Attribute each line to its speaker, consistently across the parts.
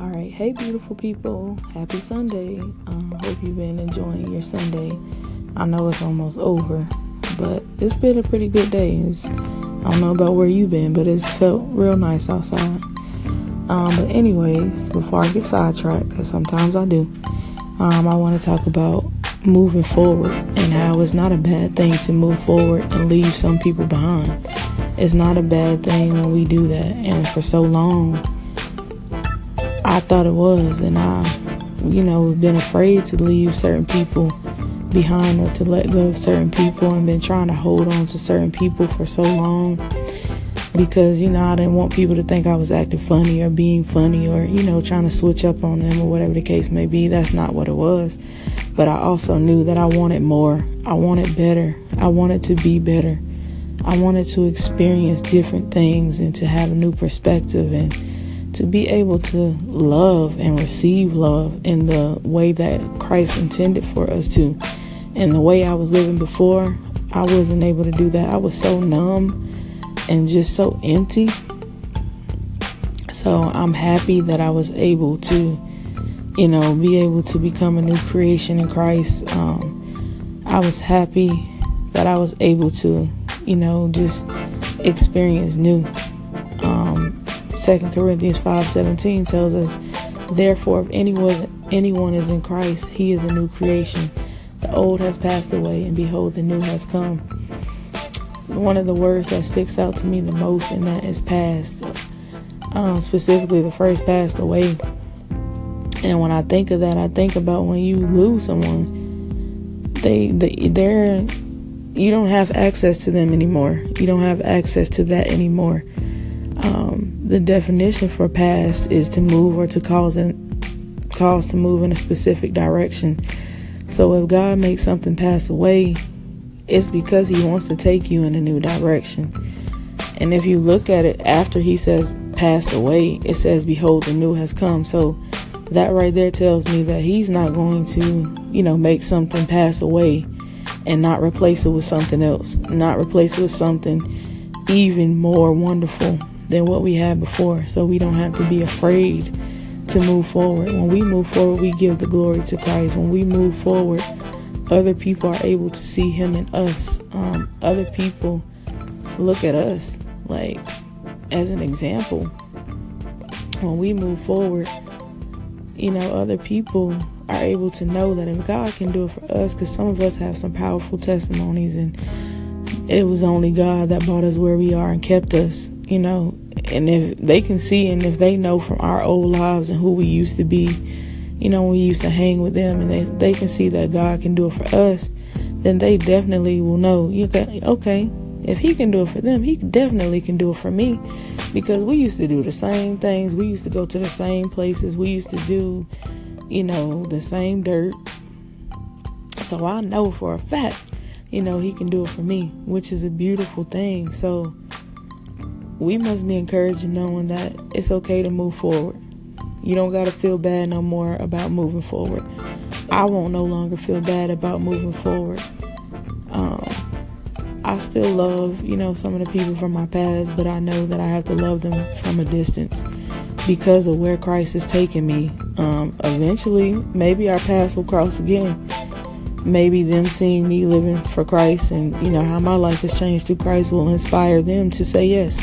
Speaker 1: All right, hey, beautiful people. Happy Sunday. Um, hope you've been enjoying your Sunday. I know it's almost over, but it's been a pretty good day. It's, I don't know about where you've been, but it's felt real nice outside. Um, but, anyways, before I get sidetracked, because sometimes I do, um, I want to talk about moving forward and how it's not a bad thing to move forward and leave some people behind. It's not a bad thing when we do that. And for so long, I thought it was, and I, you know, been afraid to leave certain people behind or to let go of certain people and been trying to hold on to certain people for so long because you know I didn't want people to think I was acting funny or being funny or you know trying to switch up on them or whatever the case may be. That's not what it was. But I also knew that I wanted more. I wanted better. I wanted to be better. I wanted to experience different things and to have a new perspective and to be able to love and receive love in the way that Christ intended for us to. And the way I was living before, I wasn't able to do that. I was so numb and just so empty. So I'm happy that I was able to, you know, be able to become a new creation in Christ. Um, I was happy that I was able to, you know, just experience new. Um, 2 Corinthians 5:17 tells us, "Therefore, if anyone anyone is in Christ, he is a new creation. The old has passed away, and behold, the new has come." One of the words that sticks out to me the most in that is passed. Um, specifically, the phrase "passed away." And when I think of that, I think about when you lose someone. They, they, they're, you don't have access to them anymore. You don't have access to that anymore. Um, the definition for passed is to move or to cause an, cause to move in a specific direction. So if God makes something pass away, it's because He wants to take you in a new direction. And if you look at it after He says passed away, it says, Behold, the new has come. So that right there tells me that He's not going to, you know, make something pass away and not replace it with something else, not replace it with something even more wonderful than what we had before. So we don't have to be afraid to move forward. When we move forward, we give the glory to Christ. When we move forward, other people are able to see Him in us. Um, other people look at us like as an example. When we move forward, you know, other people are able to know that if God can do it for us, because some of us have some powerful testimonies, and it was only God that brought us where we are and kept us you know, and if they can see and if they know from our old lives and who we used to be, you know, we used to hang with them and they, they can see that God can do it for us, then they definitely will know, you okay, if he can do it for them, he definitely can do it for me. Because we used to do the same things. We used to go to the same places. We used to do, you know, the same dirt. So I know for a fact, you know, he can do it for me, which is a beautiful thing. So, we must be encouraged in knowing that it's okay to move forward. You don't got to feel bad no more about moving forward. I won't no longer feel bad about moving forward. Um, I still love, you know, some of the people from my past, but I know that I have to love them from a distance because of where Christ has taken me. Um, eventually, maybe our paths will cross again. Maybe them seeing me living for Christ and, you know, how my life has changed through Christ will inspire them to say yes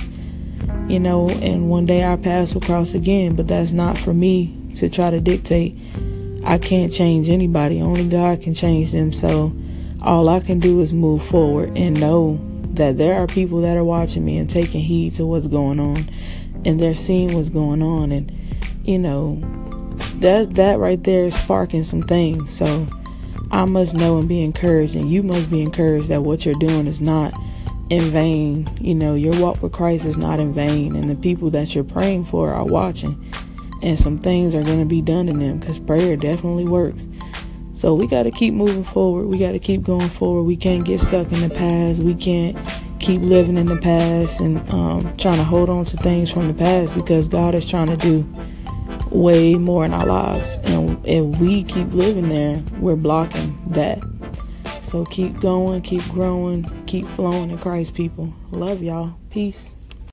Speaker 1: you know, and one day our paths will cross again, but that's not for me to try to dictate. I can't change anybody, only God can change them. So all I can do is move forward and know that there are people that are watching me and taking heed to what's going on and they're seeing what's going on and you know that that right there is sparking some things so i must know and be encouraged and you must be encouraged that what you're doing is not in vain. You know, your walk with Christ is not in vain, and the people that you're praying for are watching, and some things are going to be done in them because prayer definitely works. So we got to keep moving forward. We got to keep going forward. We can't get stuck in the past. We can't keep living in the past and um, trying to hold on to things from the past because God is trying to do way more in our lives. And if we keep living there, we're blocking that. So keep going, keep growing, keep flowing in Christ, people. Love y'all. Peace.